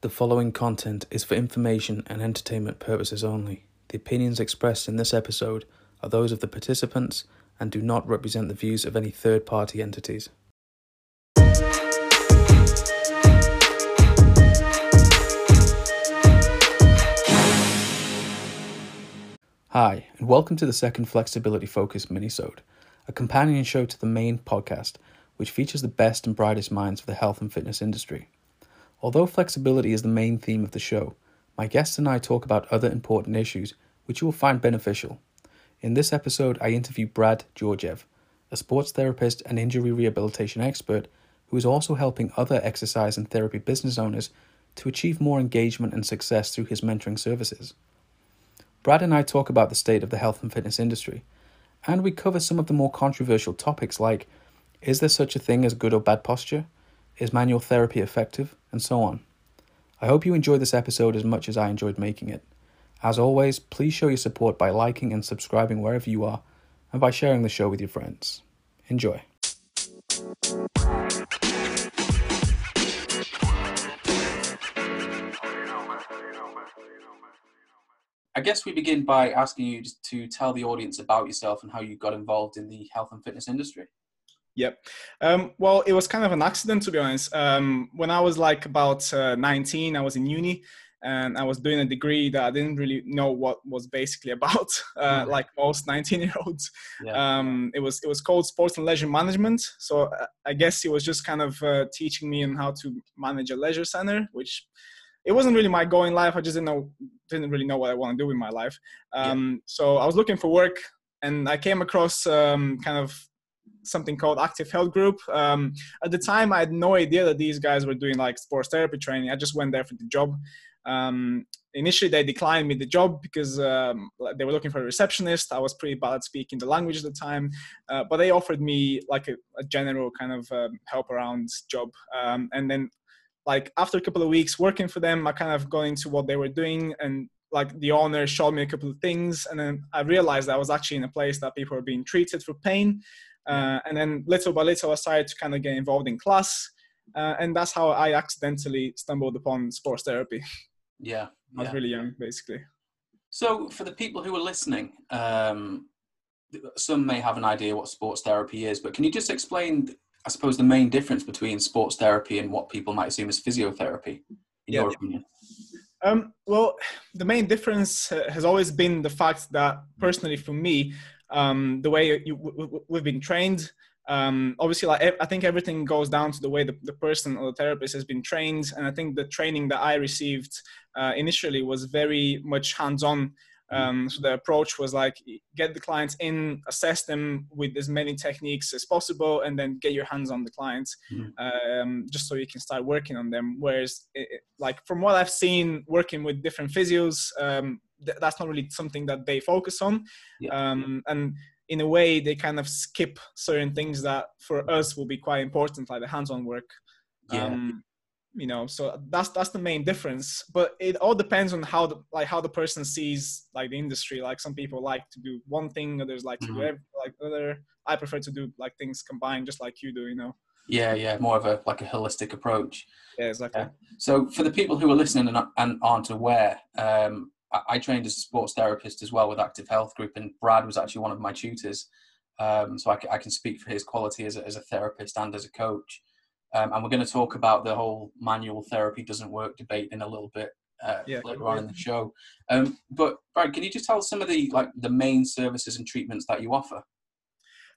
The following content is for information and entertainment purposes only. The opinions expressed in this episode are those of the participants and do not represent the views of any third party entities. Hi, and welcome to the second Flexibility Focus minisode, a companion show to the main podcast, which features the best and brightest minds of the health and fitness industry. Although flexibility is the main theme of the show, my guests and I talk about other important issues which you will find beneficial. In this episode, I interview Brad Georgiev, a sports therapist and injury rehabilitation expert who is also helping other exercise and therapy business owners to achieve more engagement and success through his mentoring services. Brad and I talk about the state of the health and fitness industry, and we cover some of the more controversial topics like is there such a thing as good or bad posture? Is manual therapy effective? And so on. I hope you enjoyed this episode as much as I enjoyed making it. As always, please show your support by liking and subscribing wherever you are, and by sharing the show with your friends. Enjoy. I guess we begin by asking you to tell the audience about yourself and how you got involved in the health and fitness industry. Yep. Um, well, it was kind of an accident, to be honest. Um, when I was like about uh, 19, I was in uni and I was doing a degree that I didn't really know what was basically about, uh, mm-hmm. like most 19 year olds. Yeah. Um, it was it was called sports and leisure management. So uh, I guess it was just kind of uh, teaching me on how to manage a leisure center, which it wasn't really my goal in life. I just didn't know didn't really know what I want to do with my life. Um, yeah. So I was looking for work, and I came across um, kind of something called Active Health Group. Um, at the time, I had no idea that these guys were doing like sports therapy training. I just went there for the job. Um, initially, they declined me the job because um, they were looking for a receptionist. I was pretty bad at speaking the language at the time, uh, but they offered me like a, a general kind of um, help around job. Um, and then, like after a couple of weeks working for them, I kind of got into what they were doing and like the owner showed me a couple of things and then i realized i was actually in a place that people were being treated for pain uh, and then little by little, I started to kind of get involved in class. Uh, and that's how I accidentally stumbled upon sports therapy. Yeah. I was really young, basically. So, for the people who are listening, um, some may have an idea what sports therapy is, but can you just explain, I suppose, the main difference between sports therapy and what people might assume as physiotherapy, in yeah. your opinion? Um, well, the main difference has always been the fact that, personally, for me, um, the way you, we've been trained. Um, obviously, like I think everything goes down to the way the, the person or the therapist has been trained, and I think the training that I received uh, initially was very much hands-on. Um, so the approach was like get the clients in, assess them with as many techniques as possible, and then get your hands on the clients, mm-hmm. um, just so you can start working on them. Whereas, it, like from what I've seen working with different physios, um, th- that's not really something that they focus on yeah. um, and in a way they kind of skip certain things that for us will be quite important like the hands-on work yeah. Um, you know so that's that's the main difference but it all depends on how the like how the person sees like the industry like some people like to do one thing others like to mm-hmm. do every, like other i prefer to do like things combined just like you do you know yeah yeah more of a like a holistic approach yeah exactly yeah. so for the people who are listening and, and aren't aware um I trained as a sports therapist as well with Active Health Group, and Brad was actually one of my tutors. Um, so I, I, can speak for his quality as a, as a therapist and as a coach. Um, and we're going to talk about the whole manual therapy doesn't work debate in a little bit uh, yeah, later on in the show. Um, but Brad, can you just tell us some of the like the main services and treatments that you offer?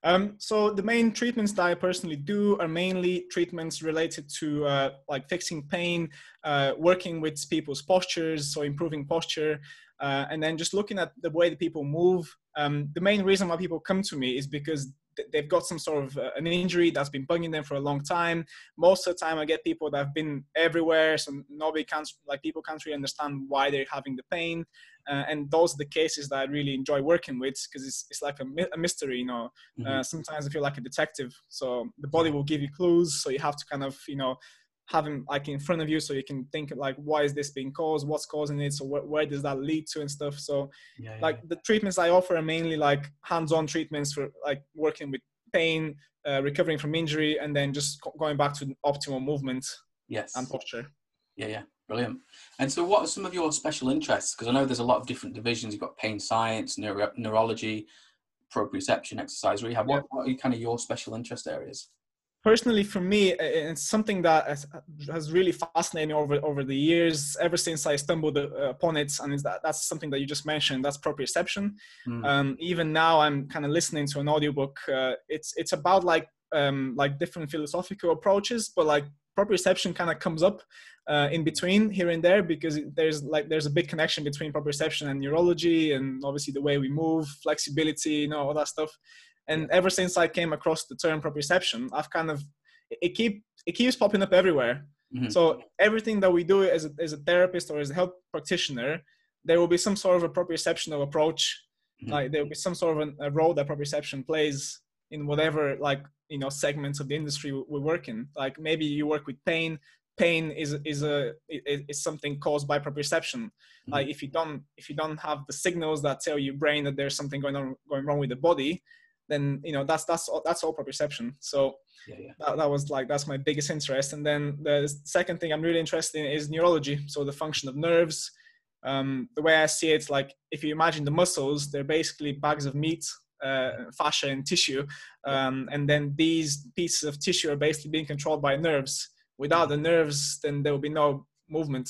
Um, so the main treatments that I personally do are mainly treatments related to uh, like fixing pain, uh, working with people's postures, so improving posture, uh, and then just looking at the way that people move. Um, the main reason why people come to me is because they've got some sort of uh, an injury that's been bugging them for a long time. Most of the time, I get people that have been everywhere, so nobody can like people can't really understand why they're having the pain. Uh, and those are the cases that I really enjoy working with because it's, it's like a, a mystery, you know. Mm-hmm. Uh, sometimes I feel like a detective, so the body will give you clues, so you have to kind of, you know, have him like in front of you so you can think like why is this being caused what's causing it so wh- where does that lead to and stuff so yeah, yeah. like the treatments i offer are mainly like hands-on treatments for like working with pain uh, recovering from injury and then just going back to optimal movement yes and posture yeah yeah Brilliant. And so, what are some of your special interests? Because I know there's a lot of different divisions. You've got pain science, neuro- neurology, proprioception, exercise rehab. What, what are kind of your special interest areas? Personally for me it's something that has really fascinated me over over the years ever since i stumbled uh, upon it and that, that's something that you just mentioned that's proprioception mm. um, even now i'm kind of listening to an audiobook uh, it's it's about like um, like different philosophical approaches but like proprioception kind of comes up uh, in between here and there because there's like there's a big connection between proprioception and neurology and obviously the way we move flexibility you know all that stuff and ever since I came across the term proprioception, I've kind of it keep it keeps popping up everywhere. Mm-hmm. So everything that we do as a, as a therapist or as a health practitioner, there will be some sort of a proprioceptional approach. Mm-hmm. Like there will be some sort of a, a role that proprioception plays in whatever like you know segments of the industry we work in. Like maybe you work with pain. Pain is is a is something caused by proprioception. Mm-hmm. Like if you don't if you don't have the signals that tell your brain that there's something going on going wrong with the body, then you know that's that's all, that's all perception. So yeah, yeah. That, that was like that's my biggest interest. And then the second thing I'm really interested in is neurology, so the function of nerves. Um, the way I see it, like if you imagine the muscles, they're basically bags of meat, uh, fascia, and tissue, um, and then these pieces of tissue are basically being controlled by nerves. Without the nerves, then there will be no movement.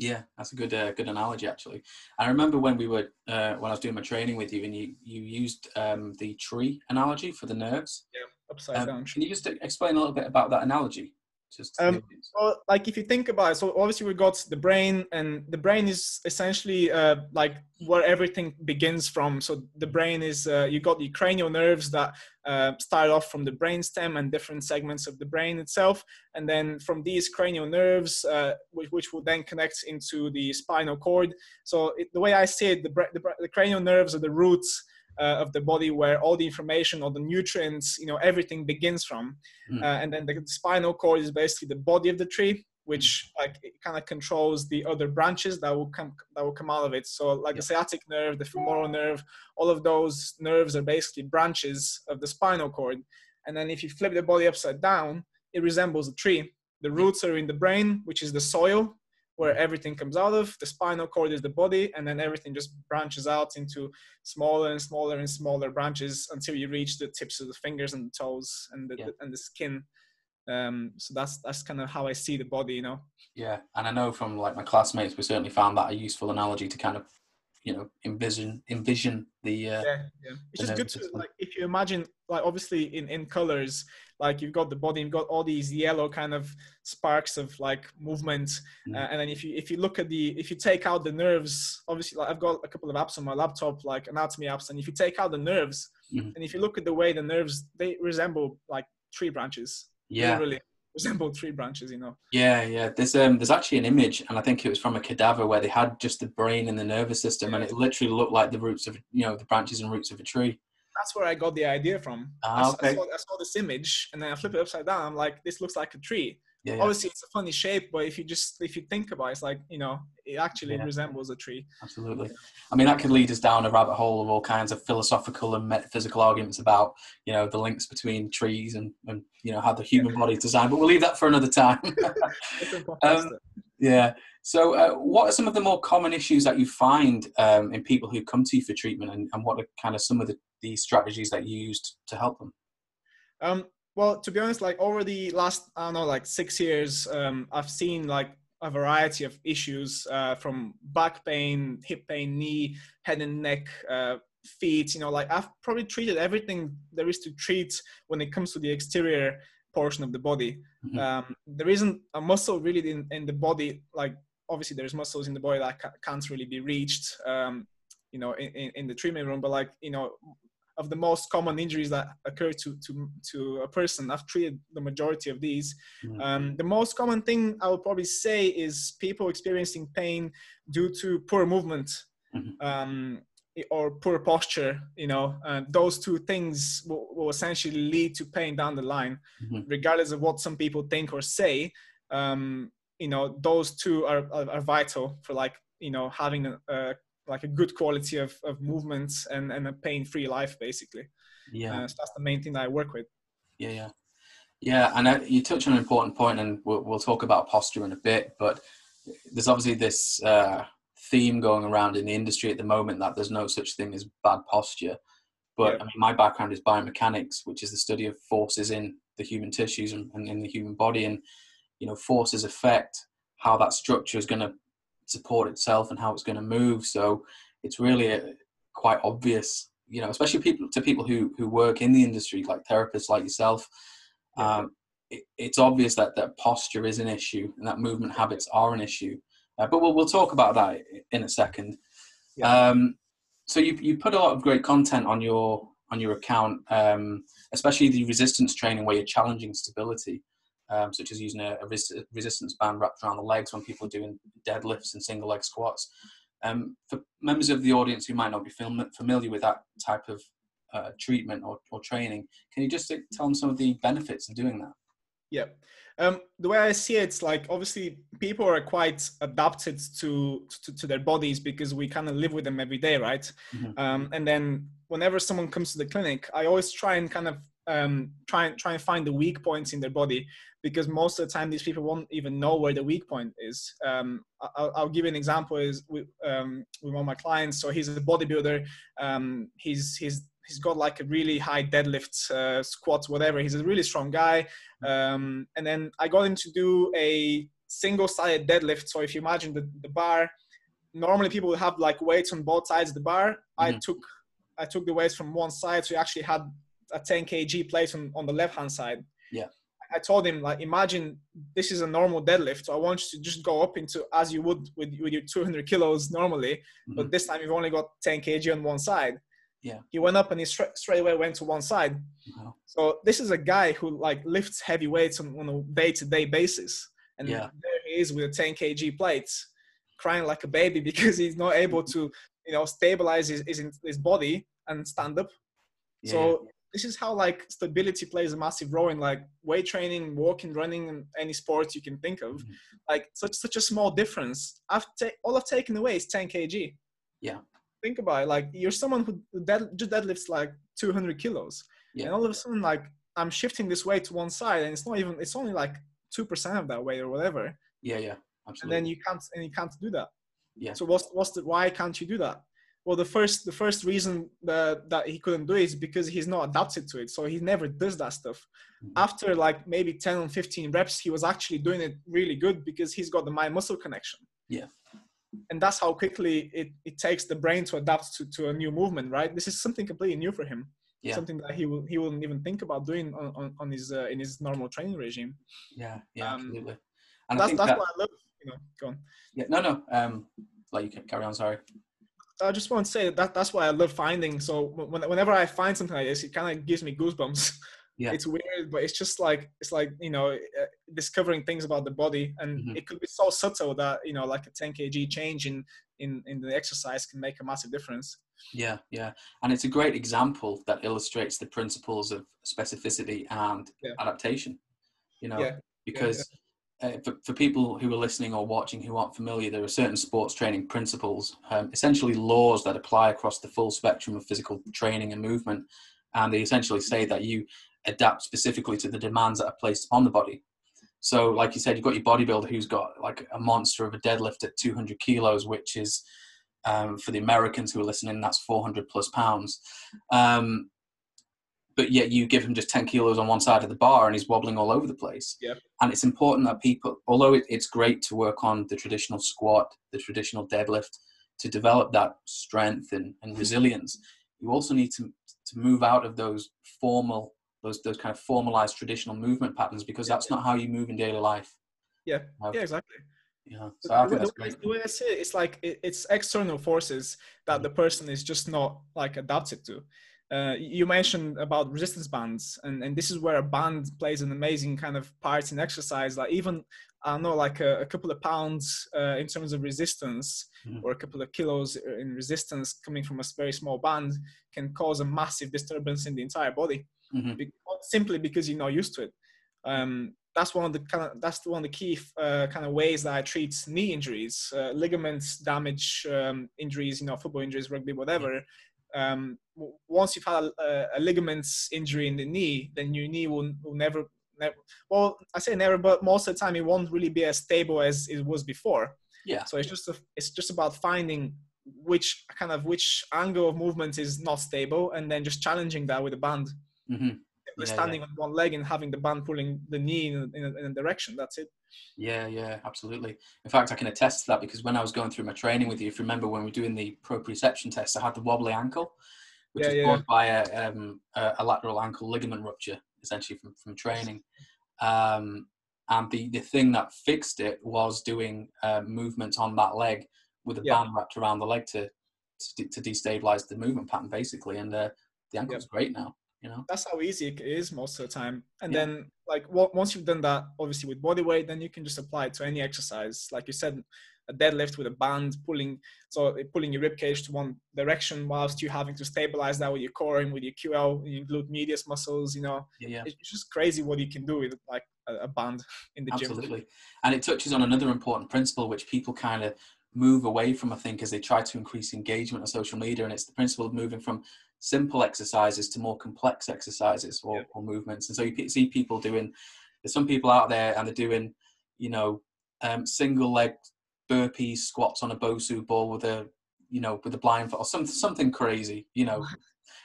Yeah, that's a good uh, good analogy actually. I remember when we were uh, when I was doing my training with you, and you you used um, the tree analogy for the nerves. Yeah, upside um, down. Can you just explain a little bit about that analogy? Just um, well, like if you think about it, so obviously we got the brain, and the brain is essentially uh, like where everything begins from. So the brain is uh, you got the cranial nerves that uh, start off from the brain stem and different segments of the brain itself, and then from these cranial nerves, uh, which, which will then connect into the spinal cord. So it, the way I see it, the, the, the cranial nerves are the roots uh, of the body where all the information all the nutrients you know everything begins from. Mm. uh, and then the spinal cord is basically the body of the tree which like it kind of controls the other branches that will come that will come out of it. So like the sciatic nerve the femoral nerve all of those nerves are basically branches of the spinal cord. And then if you flip the body upside down it resembles a tree. The roots are in the brain which is the soil where everything comes out of. The spinal cord is the body, and then everything just branches out into smaller and smaller and smaller branches until you reach the tips of the fingers and the toes and the, yeah. the and the skin. Um, so that's that's kind of how I see the body, you know. Yeah, and I know from like my classmates, we certainly found that a useful analogy to kind of you know envision envision the uh, yeah yeah. It's just good to like if you imagine like obviously in in colors like you've got the body you've got all these yellow kind of sparks of like movement mm. uh, and then if you if you look at the if you take out the nerves obviously like i've got a couple of apps on my laptop like anatomy apps and if you take out the nerves mm. and if you look at the way the nerves they resemble like tree branches. Yeah. Really resemble tree branches, you know. Yeah, yeah. There's um there's actually an image, and I think it was from a cadaver where they had just the brain and the nervous system, and it literally looked like the roots of you know the branches and roots of a tree. That's where I got the idea from. Ah, okay. I, saw, I saw this image, and then I flip it upside down. I'm like, this looks like a tree yeah, yeah. obviously it's a funny shape but if you just if you think about it it's like you know it actually yeah. resembles a tree. Absolutely. I mean that could lead us down a rabbit hole of all kinds of philosophical and metaphysical arguments about you know the links between trees and, and you know how the human body is designed but we'll leave that for another time. Um, yeah. So uh, what are some of the more common issues that you find um, in people who come to you for treatment and, and what are kind of some of the, the strategies that you used to help them? Um, well, to be honest, like over the last I don't know, like six years, um, I've seen like a variety of issues uh, from back pain, hip pain, knee, head and neck, uh, feet. You know, like I've probably treated everything there is to treat when it comes to the exterior portion of the body. Mm-hmm. Um, there isn't a muscle really in, in the body. Like obviously, there's muscles in the body that ca- can't really be reached. Um, you know, in, in the treatment room, but like you know, of the most common injuries that occur to to to a person. I've treated the majority of these. Mm-hmm. Um, the most common thing I would probably say is people experiencing pain due to poor movement. Mm-hmm. Um, or poor posture, you know, uh, those two things will, will, essentially lead to pain down the line, mm-hmm. regardless of what some people think or say. Um, you know, those two are, are, are, vital for like, you know, having a, a like a good quality of, of movement and, and a pain-free life basically yeah uh, so that's the main thing that i work with yeah yeah yeah and uh, you touch on an important point and we'll, we'll talk about posture in a bit but there's obviously this uh, theme going around in the industry at the moment that there's no such thing as bad posture. But yeah. I mean, my background is biomechanics, which is the study of forces in the human tissues and, and in the human body, and you know, forces affect how that structure is going to support itself and how it's going to move. So it's really a, quite obvious, you know, especially people to people who who work in the industry, like therapists like yourself. Um, it, it's obvious that that posture is an issue and that movement habits are an issue. Uh, but we'll we'll talk about that in a second. Yeah. Um, so you you put a lot of great content on your on your account, um, especially the resistance training where you're challenging stability um, such as using a, a res- resistance band wrapped around the legs when people are doing deadlifts and single leg squats. Um, for members of the audience who might not be familiar with that type of uh, treatment or, or training, can you just tell them some of the benefits of doing that? Yeah. Um, the way I see it, it's like obviously people are quite adapted to, to, to their bodies because we kind of live with them every day, right? Mm-hmm. Um, and then whenever someone comes to the clinic, I always try and kind of um, try and try and find the weak points in their body because most of the time these people won't even know where the weak point is. Um, I'll, I'll, give you an example is with, um, with one of my clients. So he's a bodybuilder. Um, he's, he's, he's got like a really high deadlift, uh, squats, whatever. He's a really strong guy. Um, and then I got him to do a single sided deadlift. So if you imagine the, the bar, normally people would have like weights on both sides of the bar. Mm-hmm. I took, I took the weights from one side. So he actually had a 10 kg plate on, on the left hand side. Yeah. I told him like, imagine this is a normal deadlift. So I want you to just go up into as you would with, with your 200 kilos normally, mm-hmm. but this time you've only got 10 kg on one side. Yeah. He went up and he straight, straight away went to one side. Wow. So this is a guy who like lifts heavy weights on, on a day to day basis. And yeah. there he is with a 10 kg plates crying like a baby because he's not able to, you know, stabilize his, his, his body and stand up. Yeah. So this is how like stability plays a massive role in like weight training, walking, running, and any sport you can think of. Mm-hmm. Like such such a small difference. I've ta- all I've taken away is 10 kg. Yeah. Think about it. Like you're someone who dead, just deadlifts like 200 kilos, yeah. and all of a sudden like I'm shifting this weight to one side, and it's not even it's only like two percent of that weight or whatever. Yeah, yeah, absolutely. And then you can't and you can't do that. Yeah. So what's what's the why can't you do that? Well the first the first reason that, that he couldn't do it is because he's not adapted to it. So he never does that stuff. Mm-hmm. after like maybe 10 or 15 reps he was actually doing it really good because he's got the mind muscle connection. Yeah. And that's how quickly it, it takes the brain to adapt to, to a new movement right? This is something completely new for him. Yeah. something that he will he wouldn't even think about doing on, on, on his uh, in his normal training regime. Yeah yeah um, absolutely. And that's, that's that, why i love you know go on. Yeah no no um like you can carry on sorry I just want to say that that's why I love finding. So when, whenever I find something like this, it kind of gives me goosebumps. Yeah. It's weird, but it's just like it's like you know uh, discovering things about the body, and mm-hmm. it could be so subtle that you know like a 10 kg change in in in the exercise can make a massive difference. Yeah, yeah, and it's a great example that illustrates the principles of specificity and yeah. adaptation. You know, yeah. because uh, for, for people who are listening or watching who aren't familiar, there are certain sports training principles, um, essentially laws that apply across the full spectrum of physical training and movement. And they essentially say that you adapt specifically to the demands that are placed on the body. So, like you said, you've got your bodybuilder who's got like a monster of a deadlift at 200 kilos, which is um, for the Americans who are listening, that's 400 plus pounds. Um, but yet you give him just 10 kilos on one side of the bar and he's wobbling all over the place. Yeah. And it's important that people, although it, it's great to work on the traditional squat, the traditional deadlift, to develop that strength and, and resilience, you also need to, to move out of those formal, those, those kind of formalized traditional movement patterns because that's not how you move in daily life. Yeah, uh, yeah, exactly. Yeah, so I think that's great. The way I see it, it's like it's external forces that mm. the person is just not like adapted to. Uh, you mentioned about resistance bands, and, and this is where a band plays an amazing kind of part in exercise. Like even I know, like a, a couple of pounds uh, in terms of resistance, mm-hmm. or a couple of kilos in resistance coming from a very small band can cause a massive disturbance in the entire body, mm-hmm. be- simply because you're not used to it. Um, that's one of the kind of that's one of the key uh, kind of ways that I treat knee injuries, uh, ligaments damage um, injuries, you know, football injuries, rugby, whatever um, once you've had a, a, ligaments injury in the knee, then your knee will, will never never, well, I say never, but most of the time it won't really be as stable as it was before. Yeah. So it's just a, it's just about finding which kind of which angle of movement is not stable, and then just challenging that with a band. Mm-hmm. Yeah, standing yeah. on one leg and having the band pulling the knee in, in, in a direction. That's it. Yeah, yeah, absolutely. In fact, I can attest to that because when I was going through my training with you, if you remember when we were doing the proprioception test, I had the wobbly ankle, which Yeah, was yeah. caused by a, um, a, lateral ankle ligament rupture, essentially from, from training. Um, and the, the thing that fixed it was doing uh, movements on that leg with a Yeah. band wrapped around the leg to to, to destabilize the movement pattern, basically. And uh, the ankle's great now. You know. That's how easy it is most of the time. And Yeah. then, like, once you've done that, obviously with body weight, then you can just apply it to any exercise. Like you said, a deadlift with a band pulling, so pulling your rib cage to one direction, whilst you having to stabilize that with your core and with your QL, your glute medius muscles. You know, Yeah, yeah. it's just crazy what you can do with like a, a band in the gym. Absolutely. And it touches on another important principle which people kind of move away from, I think, as they try to increase engagement on social media. And it's the principle of moving from simple exercises to more complex exercises or, Yeah. or movements. And so you see people doing, there's some people out there and they're doing, you know, um, single leg burpees, squats on a Bosu ball with a, you know, with a blindfold or some, something crazy, you know,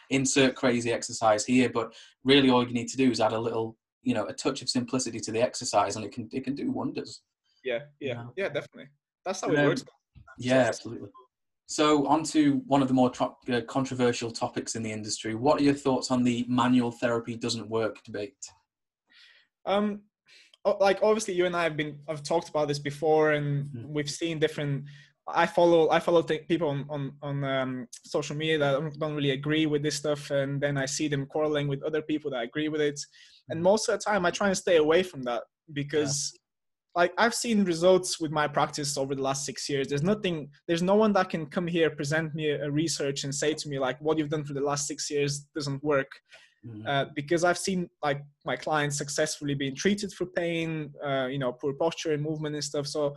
insert crazy exercise here. But really all you need to do is add a little, you know, a touch of simplicity to the exercise and it can, it can do wonders. Yeah, yeah, Yeah. yeah, definitely. That's how it then- works. Yeah, absolutely. So, on to one of the more tro- uh, controversial topics in the industry. What are your thoughts on the manual therapy doesn't work debate? Um, like obviously you and I have been I've talked about this before, and Mhm. we've seen different. I follow I follow th- people on on on um, social media that don't- don't really agree with this stuff, and then I see them quarreling with other people that agree with it. And Mhm. most of the time, I try and stay away from that because. Like I've seen results with my practice over the last six years. There's nothing, there's no one that can come here, present me a research, and say to me like, "What you've done for the last six years doesn't work." Mhm. uh, because I've seen like my clients successfully being treated for pain, uh, you know, poor posture and movement and stuff. So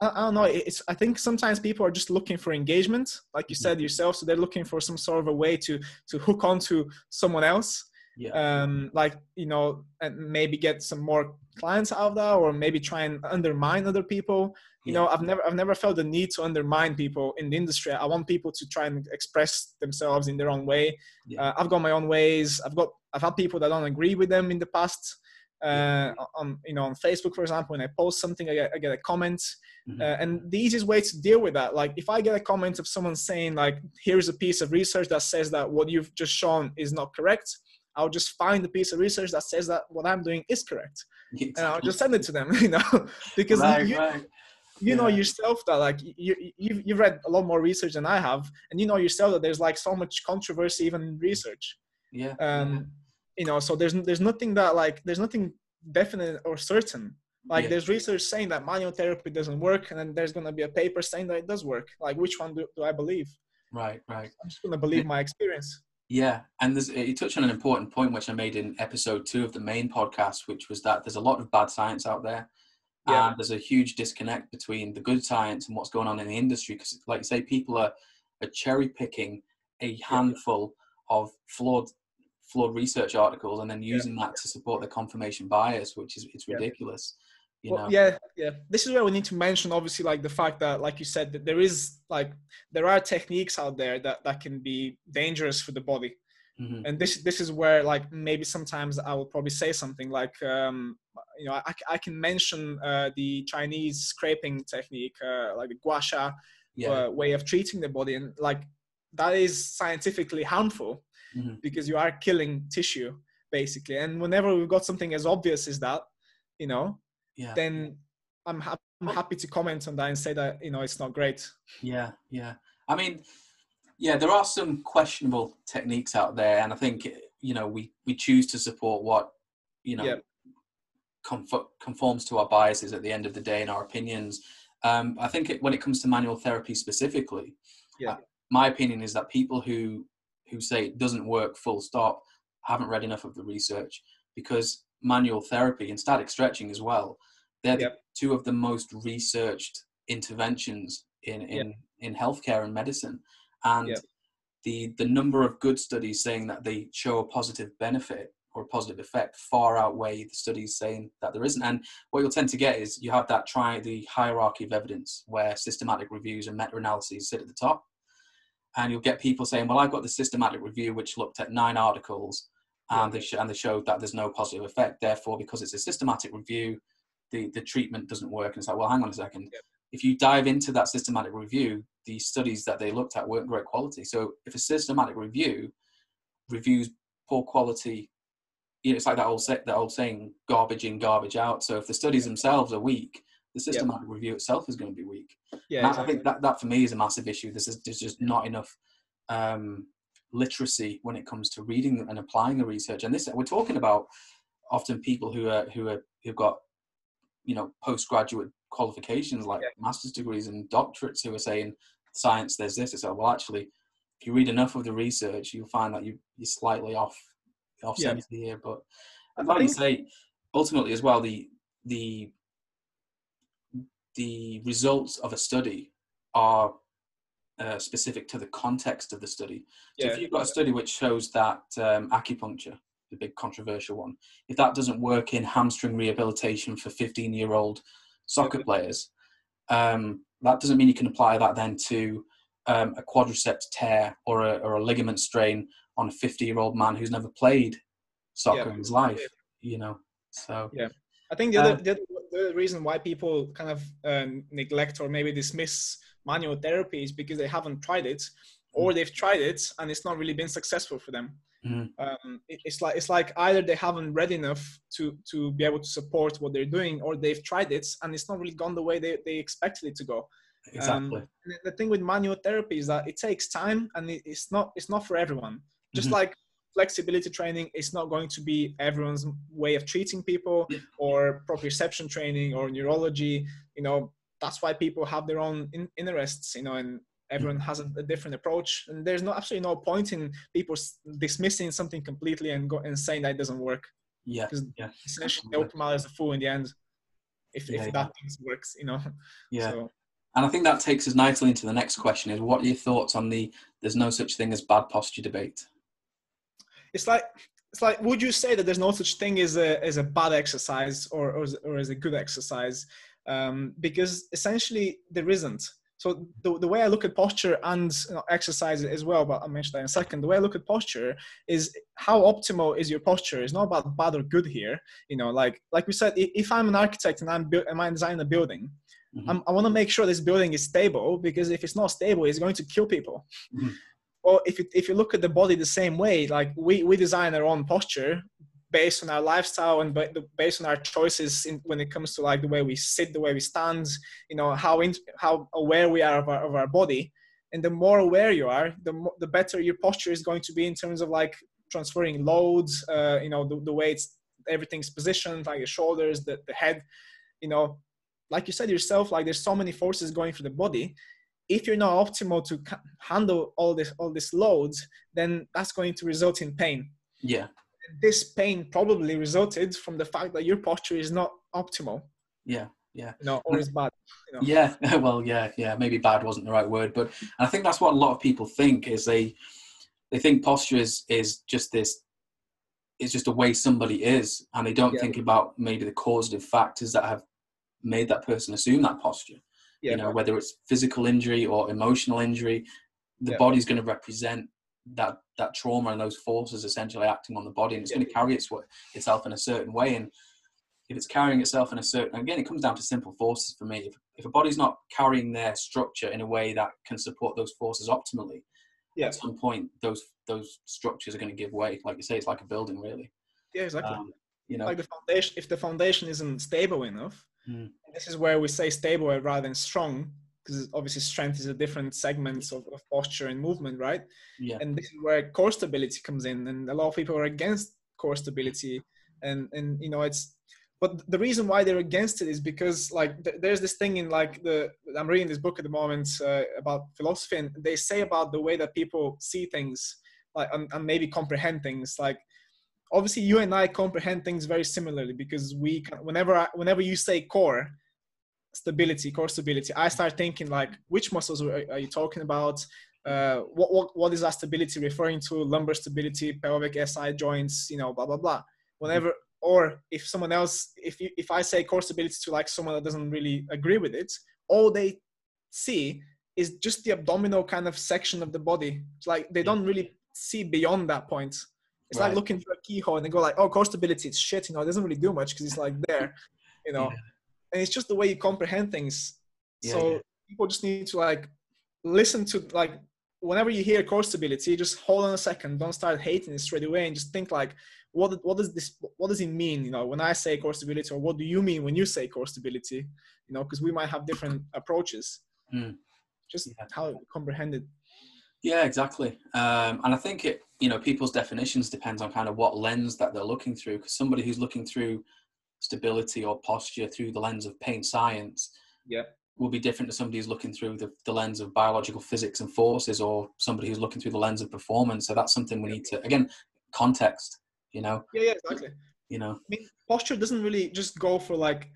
I, I don't know. It's I think sometimes people are just looking for engagement, like you said yourself. So they're looking for some sort of a way to to hook onto someone else, yeah, um, like you know, and maybe get some more clients out of that, or maybe try and undermine other people. You Yeah. know, I've never I've never felt the need to undermine people in the industry. I want people to try and express themselves in their own way. Yeah. Uh, I've got my own ways. I've got I've had people that don't agree with them in the past. Uh, on you know on Facebook, for example, when I post something, I get, I get a comment, Mhm. uh, and the easiest way to deal with that, like if I get a comment of someone saying like, "Here's a piece of research that says that what you've just shown is not correct," I'll just find the piece of research that says that what I'm doing is correct, and I'll just send it to them, you know, because right, you, right. you know Yeah. yourself that like you, you you've read a lot more research than I have, and you know yourself that there's like so much controversy even in research. Yeah, Um, you know, so there's there's nothing that like there's nothing definite or certain. Like Yeah. there's research saying that manual therapy doesn't work, and then there's gonna be a paper saying that it does work. Like which one do, do I believe? right, right. I'm just gonna believe my experience. Yeah, and there's, you touched on an important point which I made in episode two of the main podcast, which was that there's a lot of bad science out there, Yeah. and there's a huge disconnect between the good science and what's going on in the industry. Because, like you say, people are, are cherry picking a handful of flawed flawed research articles and then Yeah. using that to support the confirmation bias, which is it's Yeah. ridiculous. You well, know, yeah, yeah. This is where we need to mention, obviously, like the fact that, like you said, that there is like there are techniques out there that that can be dangerous for the body. Mhm. and this this is where like maybe sometimes I will probably say something like um, you know I, I can mention uh, the Chinese scraping technique uh, like the gua sha yeah, uh, way of treating the body and like that is scientifically harmful Mhm. because you are killing tissue basically and whenever we've got something as obvious as that you know yeah. then I'm, hap- I'm happy to comment on that and say that you know it's not great Yeah, yeah. I mean, yeah, there are some questionable techniques out there, and I think you know we we choose to support what you know Yeah. conf- conforms to our biases at the end of the day and our opinions. Um, I think it, when it comes to manual therapy specifically, Yeah. uh, my opinion is that people who who say it doesn't work full stop haven't read enough of the research because manual therapy and static stretching as well they're the Yep. two of the most researched interventions in in, in healthcare and medicine and Yep. the the number of good studies saying that they show a positive benefit or a positive effect far outweigh the studies saying that there isn't. And what you'll tend to get is you have that try the hierarchy of evidence where systematic reviews and meta-analyses sit at the top. And you'll get people saying, well, I've got the systematic review which looked at nine articles and they, and they showed that there's no positive effect. Therefore, because it's a systematic review, the, the treatment doesn't work. And it's like, well, hang on a second. If you dive into that systematic review, the studies that they looked at weren't great quality. So if a systematic review reviews poor quality you know, it's like that old that old saying, garbage in, garbage out. So if the studies themselves are weak, the systematic review itself is going to be weak. Yeah, exactly. I think that, that for me is a massive issue. There's, there's just not enough um, literacy when it comes to reading and applying the research. And this we're talking about often people who are who are who've got you know postgraduate qualifications like yeah. master's degrees and doctorates who are saying science there's this. It's like well actually if you read enough of the research you'll find that you you're slightly off off yeah. here. But I'd like you say, ultimately as well, the the the results of a study are uh, specific to the context of the study. So yeah. if you've got a study which shows that um, acupuncture, the big controversial one, if that doesn't work in hamstring rehabilitation for 15 year old soccer players, um, that doesn't mean you can apply that then to um, a quadriceps tear or a, or a ligament strain on a 50 year old man who's never played soccer yeah. in his life, you know. So yeah, I think the, uh, other, the, other, the reason why people kind of um, neglect or maybe dismiss manual therapy is because they haven't tried it, or mm. they've tried it and it's not really been successful for them. Mm. Um, it, it's like it's like either they haven't read enough to to be able to support what they're doing, or they've tried it and it's not really gone the way they, they expected it to go. Exactly. Um, the thing with manual therapy is that it takes time and it, it's not it's not for everyone. Just mm-hmm. like flexibility training is not going to be everyone's way of treating people or proprioception training or neurology you know that's why people have their own in- interests you know and everyone has a, a, different approach and there's no absolutely no point in people dismissing something completely and go and saying that it doesn't work yeah because yeah. essentially the open is a fool in the end if, yeah, if that works you know yeah so, and I think that takes us nicely into the next question: is what are your thoughts on the "there's no such thing as bad posture" debate? It's like it's like would you say that there's no such thing as a as a bad exercise or or, or as a good exercise? Um, because essentially there isn't. So the, the way I look at posture and you know, exercise as well, but I'll mention that in a second. The way I look at posture is how optimal is your posture. It's not about bad or good here. You know, like like we said, if I'm an architect and I'm and I'm designing a building, mm-hmm. i want to make sure this building is stable because if it's not stable, it's going to kill people. Mm-hmm. Or if you, if you look at the body the same way, like we, we design our own posture based on our lifestyle and based on our choices in, when it comes to like the way we sit, the way we stand, you know, how in, how aware we are of our, of our body. And the more aware you are, the, the better your posture is going to be in terms of like transferring loads, uh, you know, the, the way it's everything's positioned, like the shoulders, the, the head, you know, like you said yourself, like there's so many forces going through the body. If you're not optimal to handle all this all these loads, then that's going to result in pain. Yeah. This pain probably resulted from the fact that your posture is not optimal. Yeah. Yeah. No, or is bad. You know? Yeah. Well, yeah, yeah. Maybe bad wasn't the right word, but I think that's what a lot of people think is they they think posture is is just this it's just a way somebody is and they don't yeah. think about maybe the causative factors that have made that person assume that posture. Yeah, you know, whether it's physical injury or emotional injury, the yeah. body's going to represent that that trauma and those forces essentially acting on the body, and it's yeah. going to carry its, itself in a certain way. And if it's carrying itself in a certain, again, it comes down to simple forces for me. If, if a body's not carrying their structure in a way that can support those forces optimally, yeah. at some point those those structures are going to give way. Like you say, it's like a building, really. Yeah, exactly. Um, you know, like the foundation. If the foundation isn't stable enough, Mm. This is where we say stable rather than strong, because obviously strength is a different segments of, of, posture and movement, right? Yeah. And this is where core stability comes in, and a lot of people are against core stability, and and you know it's. But the reason why they're against it is because like th- there's this thing in like the I'm reading this book at the moment uh, about philosophy, and they say about the way that people see things, like and, and maybe comprehend things, like obviously you and I comprehend things very similarly because we whenever I, whenever you say core stability, core stability, I start thinking like which muscles are, are you talking about? uh, what, what what is that stability referring to? Lumbar stability, pelvic SI joints, you know, blah blah blah. Whenever or if someone else, if you, if I say core stability to like someone that doesn't really agree with it, all they see is just the abdominal kind of section of the body. It's like they don't really see beyond that point. It's right. like looking through a keyhole and they go like, "Oh, core stability, it's shit." You know, it doesn't really do much because it's like there, you know. Yeah. And it's just the way you comprehend things. Yeah, so yeah. people just need to like listen to like whenever you hear core stability, just hold on a second. Don't start hating it straight away, and just think like, what what does this what does it mean? You know, when I say core stability, or what do you mean when you say core stability? You know, because we might have different approaches. Mm. Just how comprehended. Yeah, exactly. Um, and I think it, you know, people's definitions depends on kind of what lens that they're looking through. Because somebody who's looking through stability or posture through the lens of pain science, yeah, will be different to somebody who's looking through the, the lens of biological physics and forces, or somebody who's looking through the lens of performance. So that's something we need to again context. You know. Yeah, yeah, exactly. You know, I mean, posture doesn't really just go for like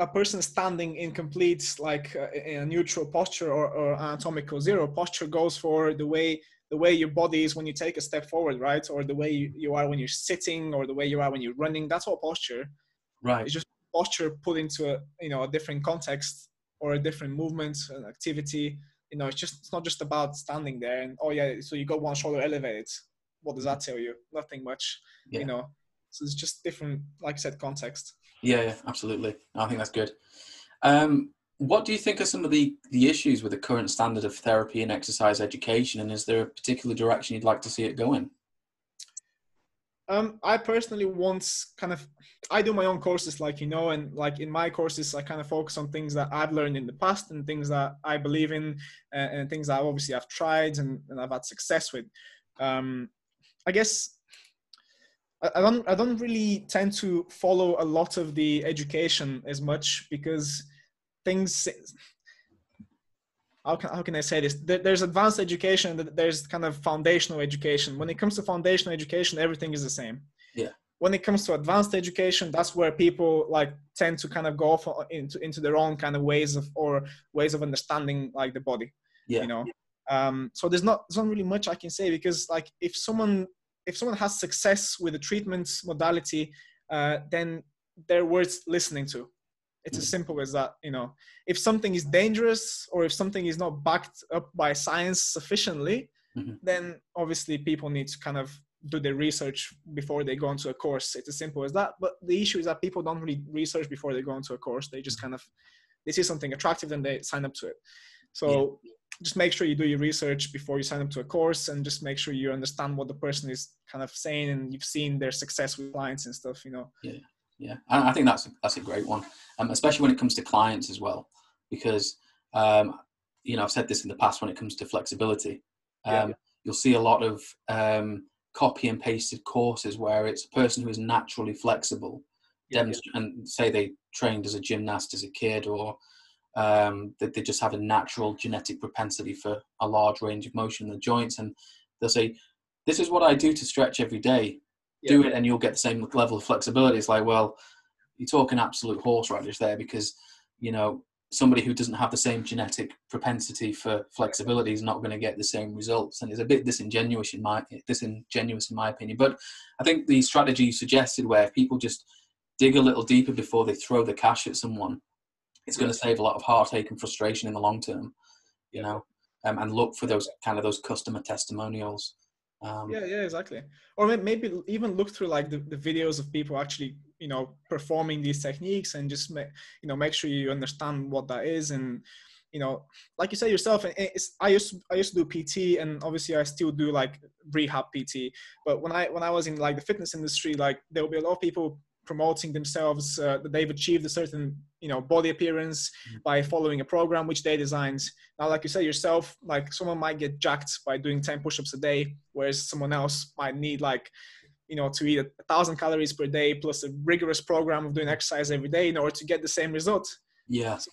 a person standing in complete like uh, in a neutral posture or, or anatomical zero posture goes for the way the way your body is when you take a step forward right? Or the way you, you are when you're sitting or the way you are when you're running. That's all posture. Right. It's just posture put into a you know a different context or a different movement and activity. You know it's just it's not just about standing there and oh yeah so you got one shoulder elevated. What does that tell you? Nothing much yeah. you know. So it's just different like i said context. Yeah, yeah absolutely. I think that's good. Um, what do you think are some of the, the issues with the current standard of therapy and exercise education, and is there a particular direction you'd like to see it go in? Um, I personally want kind of I do my own courses, like you know, and like in my courses, I kind of focus on things that I've learned in the past and things that I believe in, and, and things that obviously I've tried and, and I've had success with. Um, I guess I don't I don't really tend to follow a lot of the education as much because things how can, how can I say this? There's advanced education, there's kind of foundational education. When it comes to foundational education, everything is the same. Yeah. When it comes to advanced education, that's where people like tend to kind of go off into into their own kind of ways of or ways of understanding like the body. Yeah. You know. Um, so there's not there's not really much I can say because like if someone if someone has success with a treatment modality, uh, then they're worth listening to. It's as simple as that. You know, if something is dangerous or if something is not backed up by science sufficiently, mm-hmm. then obviously people need to kind of do their research before they go into a course. It's as simple as that. But the issue is that people don't really research before they go into a course. They just kind of they see something attractive and they sign up to it. So yeah just make sure you do your research before you sign up to a course and just make sure you understand what the person is kind of saying and you've seen their success with clients and stuff you know yeah yeah i think that's a, that's a great one um, especially when it comes to clients as well because um, you know i've said this in the past when it comes to flexibility um, yeah. you'll see a lot of um, copy and pasted courses where it's a person who is naturally flexible yeah. and say they trained as a gymnast as a kid or um, that they just have a natural genetic propensity for a large range of motion in the joints. And they'll say, This is what I do to stretch every day. Yeah. Do it, and you'll get the same level of flexibility. It's like, well, you're talking absolute horse horseradish there because, you know, somebody who doesn't have the same genetic propensity for flexibility is not going to get the same results. And it's a bit disingenuous in my disingenuous in my opinion. But i think the strategy you suggested where people just dig a little deeper before they throw the cash at someone it's going to save a lot of heartache and frustration in the long term you know um, and look for those kind of those customer testimonials um, yeah yeah exactly. Or maybe even look through like the, the videos of people actually you know performing these techniques and just make you know make sure you understand what that is and you know like you said yourself i used to, i used to do pt and obviously i still do like rehab pt but when i when i was in like the fitness industry like there will be a lot of people promoting themselves uh, that they've achieved a certain you know body appearance mm-hmm. by following a program which they designed. Now like you said yourself like someone might get jacked by doing 10 push-ups a day whereas someone else might need like you know to eat a thousand calories per day plus a rigorous program of doing exercise every day in order to get the same result. Yeah. So,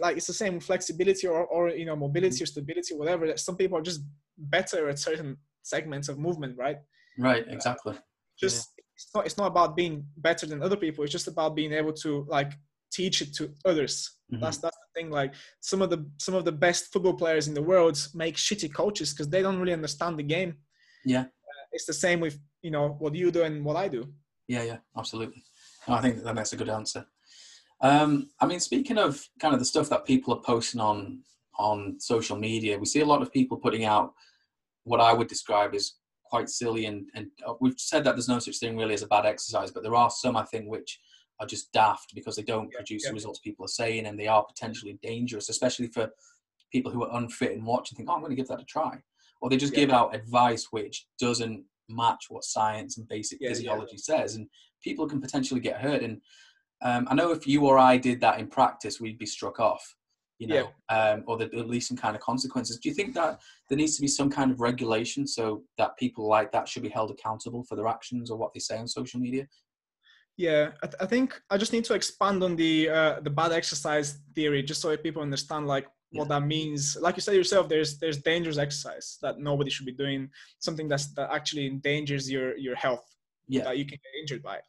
like it's the same flexibility or, or you know mobility mm-hmm. or stability or whatever that some people are just better at certain segments of movement right? Right exactly. Uh, just it's not it's not about being better than other people it's just about being able to like teach it to others mm-hmm. that's that's the thing. Like some of the some of the best football players in the world make shitty coaches because they don't really understand the game. Yeah, uh, it's the same with you know what you do and what I do. Yeah, yeah, absolutely. I think that that's a good answer. Um, I mean, speaking of kind of the stuff that people are posting on on social media, we see a lot of people putting out what I would describe as quite silly and and uh, we've said that there's no such thing really as a bad exercise, but there are some I think which are just daft because they don't yeah, produce yeah. the results people are saying and they are potentially dangerous, especially for people who are unfit and watch and think, oh, I'm going to give that a try. Or they just yeah. give out advice which doesn't match what science and basic physiology says. And people can potentially get hurt. And um, I know if you or I did that in practice, we'd be struck off, you know, um, or at least some kind of consequences. Do you think that there needs to be some kind of regulation so that people like that should be held accountable for their actions or what they say on social media? Yeah, I, th- I, think I just need to expand on the uh, the bad exercise theory, just so people understand like what yeah. that means. Like you said yourself, there's there's dangerous exercise that nobody should be doing. Something that's that actually endangers your your health. Yeah, that you can get injured by.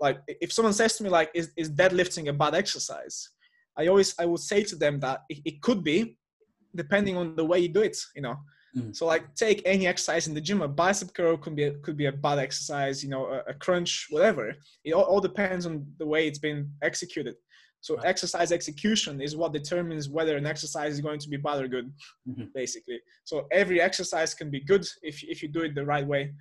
Like if someone says to me like, "Is is deadlifting a bad exercise?" I always I would say to them that it, it could be, depending on the way you do it. You know, Mm. So like take any exercise in the gym, a bicep curl could be a, could be a bad exercise, you know, a, a crunch, whatever. It all, all, depends on the way it's been executed. So right. exercise execution is what determines whether an exercise is going to be bad or good, mm-hmm. basically. So every exercise can be good if if you do it the right way.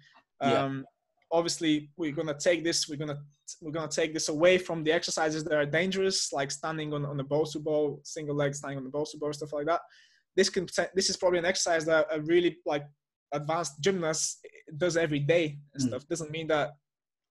Yeah. Um, obviously, we're gonna take this. We're gonna we're gonna take this away from the exercises that are dangerous, like standing on on the Bosu ball, single leg standing on the Bosu ball, stuff like that this can this is probably an exercise that a really like advanced gymnast does every day and mm. stuff. Doesn't mean that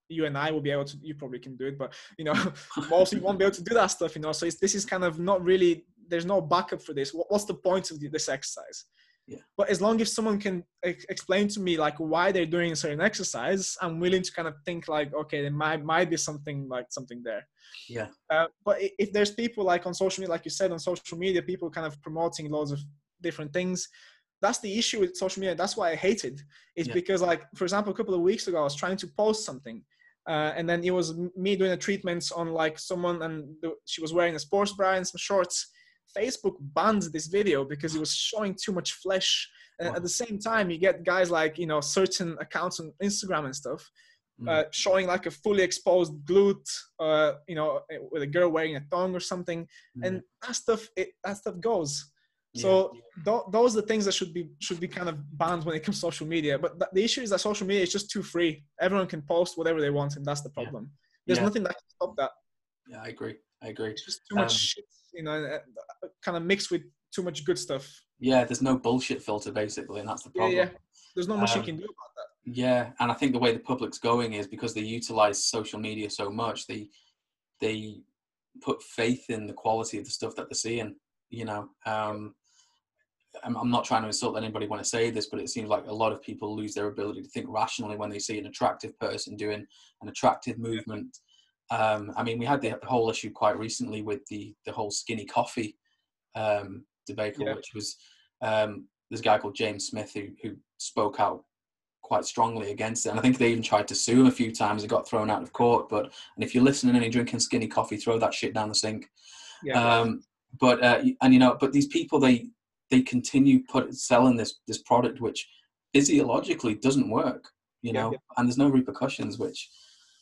you and I will be able to. You probably can do it, but you know, most people won't be able to do that stuff. You know, so this is kind of not really. There's no backup for this. What's the point of this exercise? Yeah. But as long as someone can ex- explain to me like why they're doing a certain exercise, I'm willing to kind of think like, okay, there might might be something like something there. Yeah. Uh, but if there's people like on social media, like you said on social media, people kind of promoting loads of different things. That's the issue with social media. That's why I hate it. It's yeah. because like, for example, a couple of weeks ago, I was trying to post something. Uh, and then it was me doing a treatment on like someone and the, she was wearing a sports bra and some shorts Facebook banned this video because it was showing too much flesh. And wow. at the same time, you get guys like, you know, certain accounts on Instagram and stuff mm. uh, showing like a fully exposed glute, uh, you know, with a girl wearing a thong or something. Mm. And that stuff, it, that stuff goes. So yeah. th- those are the things that should be should be kind of banned when it comes to social media. But th- the issue is that social media is just too free. Everyone can post whatever they want, and that's the problem. Yeah. There's yeah. nothing that can stop that. Yeah, I agree. I agree. It's just too much um, shit you know, kind of mixed with too much good stuff. Yeah, there's no bullshit filter basically, and that's the problem. Yeah, yeah. there's not much um, you can do about that. Yeah, and I think the way the public's going is because they utilize social media so much, they they put faith in the quality of the stuff that they're seeing. You know, um, I'm, I'm not trying to insult anybody when I say this, but it seems like a lot of people lose their ability to think rationally when they see an attractive person doing an attractive movement um, I mean, we had the whole issue quite recently with the the whole skinny coffee um, debacle, yeah. which was um, a guy called James Smith who who spoke out quite strongly against it, and I think they even tried to sue him a few times. It got thrown out of court. But and if you're listening and you're drinking skinny coffee, throw that shit down the sink. Yeah. Um, but uh, and you know, but these people they they continue put selling this this product which physiologically doesn't work. You know, yeah, and there's no repercussions, which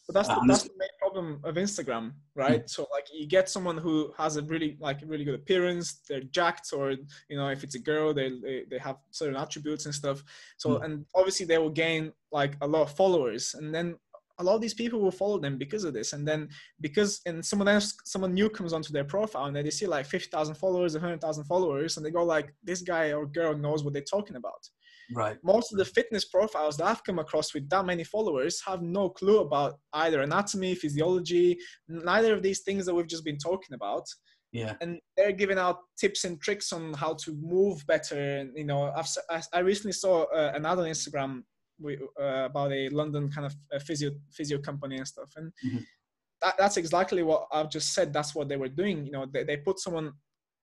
but that's the, that's the main problem of Instagram, right? Mm. So like you get someone who has a really like really good appearance, they're jacked, or you know if it's a girl, they they, they have certain attributes and stuff. So mm. and obviously they will gain like a lot of followers, and then a lot of these people will follow them because of this. And then because and someone else, someone new comes onto their profile and they see like fifty thousand followers, hundred thousand followers, and they go like, this guy or girl knows what they're talking about. Right. Most of the fitness profiles that I've come across with that many followers have no clue about either anatomy, physiology, neither of these things that we've just been talking about. Yeah. And they're giving out tips and tricks on how to move better. And, you know, I've, I recently saw uh, an ad on Instagram with, uh, about a London kind of a physio, physio company and stuff. And mm-hmm. that, that's exactly what I've just said. That's what they were doing. You know, they, they put someone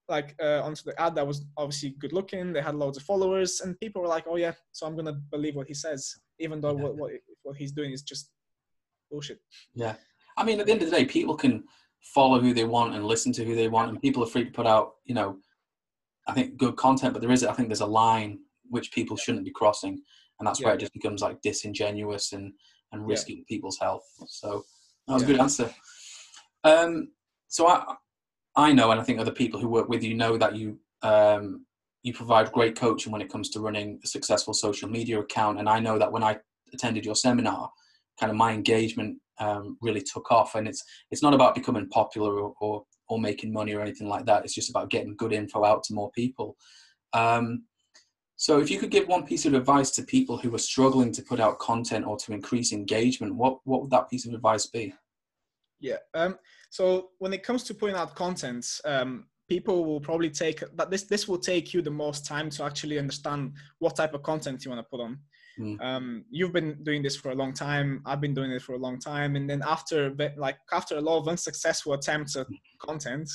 like uh, onto the ad that was obviously good looking. They had loads of followers, and people were like, "Oh yeah, so I'm gonna believe what he says, even though yeah. what, what what he's doing is just bullshit." Yeah, I mean, at the end of the day, people can follow who they want and listen to who they want, and people are free to put out, you know, I think good content. But there is, I think, there's a line which people shouldn't be crossing, and that's yeah. where it just becomes like disingenuous and and risking yeah. people's health. So that was a good answer. Um, so I I know, and I think other people who work with you know that you um, you provide great coaching when it comes to running a successful social media account. And I know that when I attended your seminar, kind of my engagement um, really took off. And it's it's not about becoming popular or, or, or making money or anything like that. It's just about getting good info out to more people. Um, so, if you could give one piece of advice to people who are struggling to put out content or to increase engagement, what what would that piece of advice be? Yeah. Um, so when it comes to putting out content, um, people will probably take that this this will take you the most time to actually understand what type of content you want to put on. Mm. Um, you've been doing this for a long time. I've been doing it for a long time, and then after like after a lot of unsuccessful attempts at content,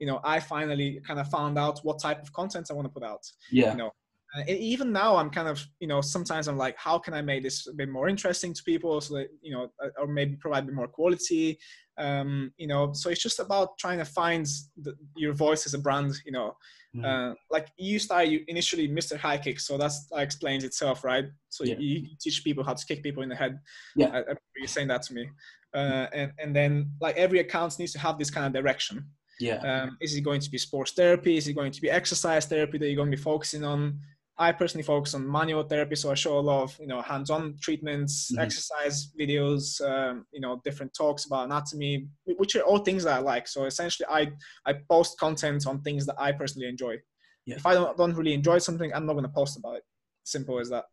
you know, I finally kind of found out what type of content I want to put out. Yeah. You know, uh, even now i'm kind of you know sometimes i'm like how can i make this a bit more interesting to people so that you know uh, or maybe provide a bit more quality um you know so it's just about trying to find the, your voice as a brand you know. Mm-hmm. uh, like you started you initially mr high kick so that's that explains itself right? So yeah. you, you, teach people how to kick people in the head. Yeah. I, I, you're saying that to me. Uh, and and then like every account needs to have this kind of direction. Yeah. Um, is it going to be sports therapy? Is it going to be exercise therapy that you're going to be focusing on I personally focus on manual therapy, so I show a lot of you know hands-on treatments, mm-hmm. exercise videos, um, you know different talks about anatomy, which are all things that I like. So essentially, I I post content on things that I personally enjoy. Yeah. If I don't don't really enjoy something, I'm not going to post about it. Simple as that.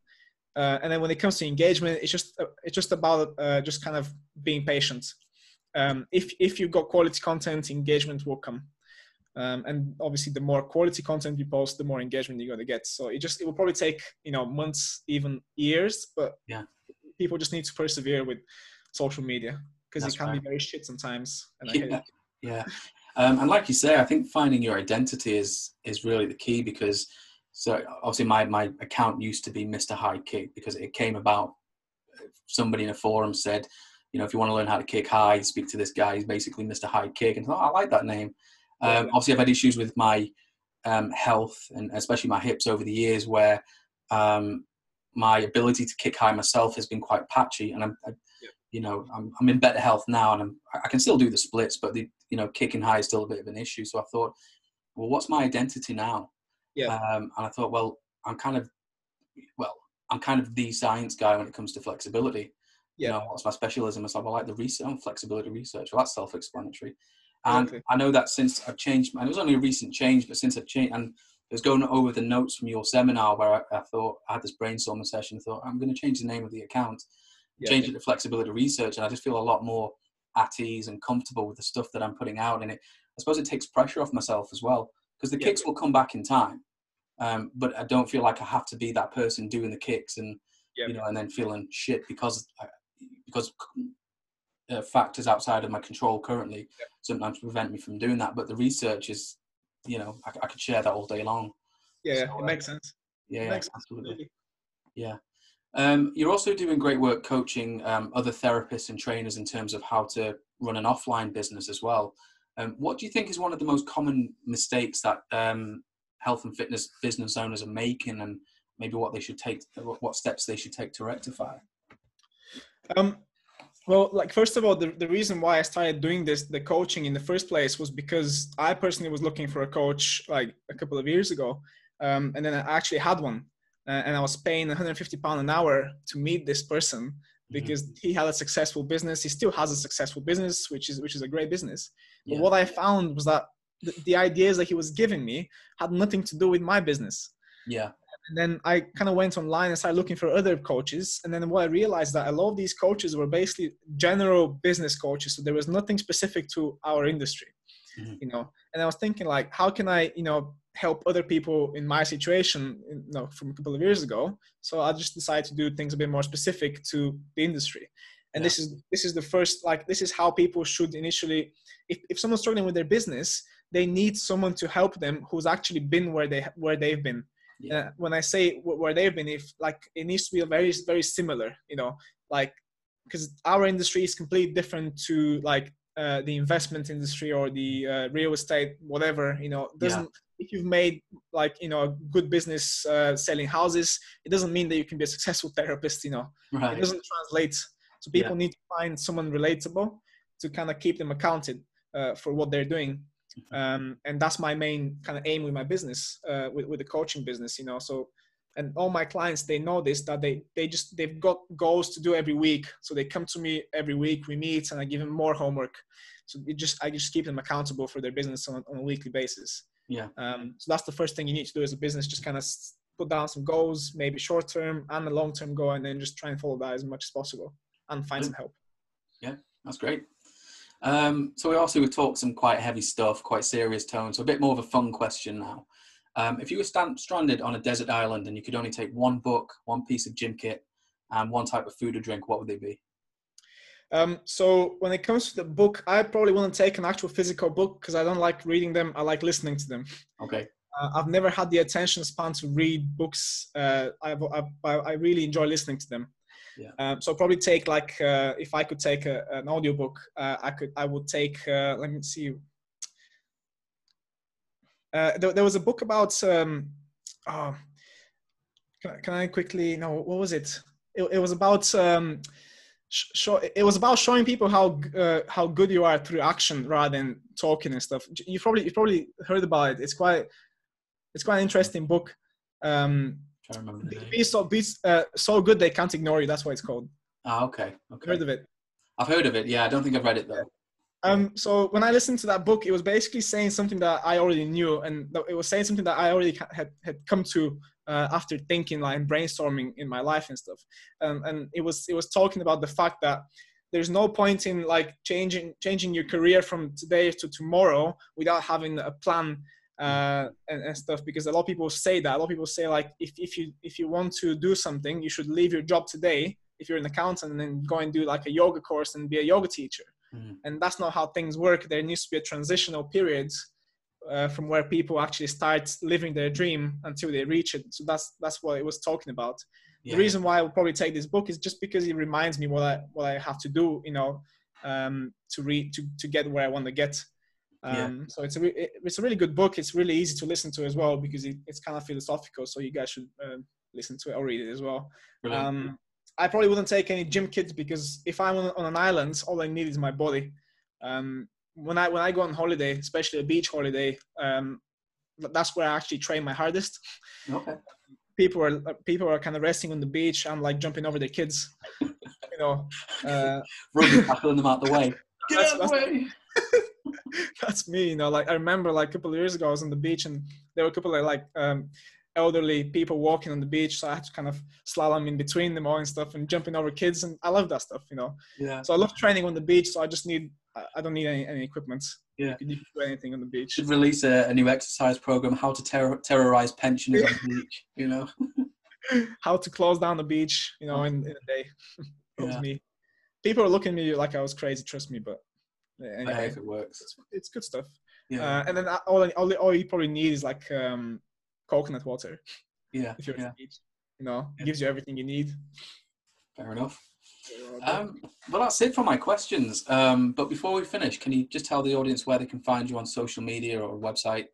Uh, and then when it comes to engagement, it's just uh, it's just about uh, just kind of being patient. Um, if if you've got quality content, engagement will come. Um, and obviously, the more quality content you post, the more engagement you're going to get. So it just it will probably take you know months, even years, but yeah, people just need to persevere with social media because it can right. be very shit sometimes. yeah, yeah. Um, and like you say, I think finding your identity is is really the key because so obviously my my account used to be Mr. High Kick because it came about. Somebody in a forum said, you know, if you want to learn how to kick high, speak to this guy. He's basically Mr. High Kick, and I, thought, oh, I like that name. Um, obviously, I've had issues with my um, health and especially my hips over the years, where um, my ability to kick high myself has been quite patchy, and I'm, I, you know, I'm, I'm in better health now, and I'm, I can still do the splits, but the, you know, kicking high is still a bit of an issue. So I thought, well, what's my identity now? Yeah. Um, and I thought, well, I'm kind of, well, I'm kind of the science guy when it comes to flexibility. Yeah. You know, what's my specialism? I well, I like the research, flexibility research. Well, that's self-explanatory. And I know that since I've changed, and it was only a recent change, but since I've changed, and I was going over the notes from your seminar where I, I thought I had this brainstorming session. I thought I'm going to change the name of the account, yeah, change it to flexibility research, and I just feel a lot more at ease and comfortable with the stuff that I'm putting out. And it, I suppose, it takes pressure off myself as well because the yeah. kicks will come back in time, um, but I don't feel like I have to be that person doing the kicks and yeah. you know, and then feeling shit because because uh, factors outside of my control currently yeah. sometimes prevent me from doing that. But the research is, you know, I, I could share that all day long. Yeah, so, it uh, makes sense. Yeah, yeah makes absolutely. Sense. Yeah. Um, you're also doing great work coaching um, other therapists and trainers in terms of how to run an offline business as well. Um, what do you think is one of the most common mistakes that um, health and fitness business owners are making, and maybe what they should take, what steps they should take to rectify? Um, well, like first of all, the, the reason why I started doing this, the coaching in the first place, was because I personally was looking for a coach like a couple of years ago, um, and then I actually had one, uh, and I was paying 150 pound an hour to meet this person mm-hmm. because mm-hmm. he had a successful business. He still has a successful business, which is which is a great business. Yeah. But what I found was that the, the ideas that he was giving me had nothing to do with my business. Yeah and then I kind of went online and started looking for other coaches. And then what I realized that a lot of these coaches were basically general business coaches. So there was nothing specific to our industry, mm-hmm. you know. And I was thinking like, how can I, you know, help other people in my situation, you know, from a couple of years ago. So I just decided to do things a bit more specific to the industry. And yeah. this is this is the first like this is how people should initially, if if someone's struggling with their business, they need someone to help them who's actually been where they where they've been yeah. Uh, when I say where they've been, if like it needs to be very very similar, you know, like because our industry is completely different to like uh, the investment industry or the uh, real estate, whatever, you know, doesn't. Yeah. If you've made like you know a good business uh, selling houses, it doesn't mean that you can be a successful therapist. You know, right. it doesn't translate. So people yeah. need to find someone relatable to kind of keep them accounted uh, for what they're doing. Mm-hmm. Um, and that's my main kind of aim with my business, uh, with, with the coaching business, you know. So and all my clients they know this that they they just they've got goals to do every week. So they come to me every week we meet and i give them more homework. So it just i just keep them accountable for their business on, on a weekly basis. Yeah. Um, so that's the first thing you need to do as a business just kind of put down some goals maybe short term and a long term goal and then just try and follow that as much as possible and find some help. Yeah that's great um, so we also we talked some quite heavy stuff quite serious tone so a bit more of a fun question now um, if you were stand, stranded on a desert island and you could only take one book, one piece of gym kit, and one type of food or drink, what would they be? Um, so when it comes to the book, I probably wouldn't take an actual physical book because I don't like reading them. I like listening to them. Okay. Uh, I've never had the attention span to read books. Uh, I've, I've, i really enjoy listening to them. Yeah. Um, so probably take like uh, if I could take a, an audiobook, uh, I could I would take uh, let me see uh, there, there, was a book about. Um, oh, can, I, can I quickly? No, what was it? It, it was about. Um, show, it was about showing people how uh, how good you are through action rather than talking and stuff. You probably you probably heard about it. It's quite it's quite an interesting book. Um, be so be uh, so good they can't ignore you. That's why it's called. Ah, okay. Okay. Heard of it? I've heard of it. Yeah, I don't think I've read it though. Um, so when I listened to that book, it was basically saying something that I already knew, and it was saying something that I already had had come to uh, after thinking like and brainstorming in my life and stuff. Um, and it was it was talking about the fact that there's no point in like changing changing your career from today to tomorrow without having a plan uh, and, and, stuff because a lot of people say that. A lot of people say like if, if you if you want to do something you should leave your job today if you're an accountant and then go and do like a yoga course and be a yoga teacher. Mm. and that's not how things work. There needs to be a transitional period uh, from where people actually start living their dream until they reach it. So that's that's what it was talking about. Yeah. the reason why i will probably take this book is just because it reminds me what i what i have to do you know um, to read to, to get where i want to get um, yeah. so it's a re- it's a really good book it's really easy to listen to as well because it, it's kind of philosophical so you guys should uh, listen to it or read it as well um, I probably wouldn't take any gym kits because if I'm on, on an island, all I need is my body. Um, when I when I go on holiday, especially a beach holiday, um, that's where I actually train my hardest. Okay. People are people are kind of resting on the beach. I'm like jumping over the kids, you know, uh, running, tackling them out the way. Get out of the way. that's me, you know. Like I remember, like a couple of years ago, I was on the beach and there were a couple of like um, elderly people walking on the beach. So I had to kind of slalom in between them all and stuff and jumping over kids. And I love that stuff, you know. Yeah. So I love training on the beach. So I just need, I don't need any, any equipment. Yeah. You can do anything on the beach. Should release a, a new exercise program, how to ter- terrorize pensioners on the beach, you know. how to close down the beach, you know, in, in a day. yeah. me. People are looking at me like I was crazy, trust me, but anyway, if it works. It's, it's good stuff. Yeah. Uh, and then all, all, all you probably need is like um, coconut water. Yeah. If you're yeah. beach, you know, yeah. gives you everything you need. Fair enough. Um, well, that's it for my questions. Um, but before we finish, can you just tell the audience where they can find you on social media or website?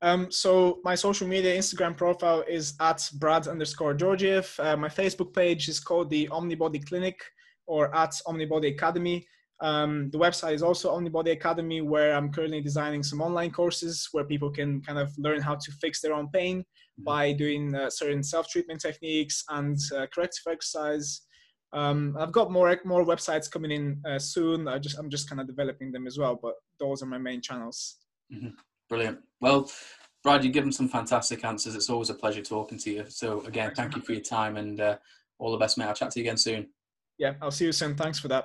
Um, so my social media Instagram profile is at Brad underscore Georgiev. Uh, my Facebook page is called the Omnibody Clinic or at Omnibody Academy. Um, the website is also Omnibody Academy, where I'm currently designing some online courses where people can kind of learn how to fix their own pain mm-hmm. by doing uh, certain self-treatment techniques and uh, corrective exercise. Um, I've got more more websites coming in uh, soon. I just I'm just kind of developing them as well, but those are my main channels. Mm-hmm. Brilliant. Well, Brad, you've given some fantastic answers. It's always a pleasure talking to you. So again, thank you for your time and uh, all the best, mate. I'll chat to you again soon. Yeah, I'll see you soon. Thanks for that.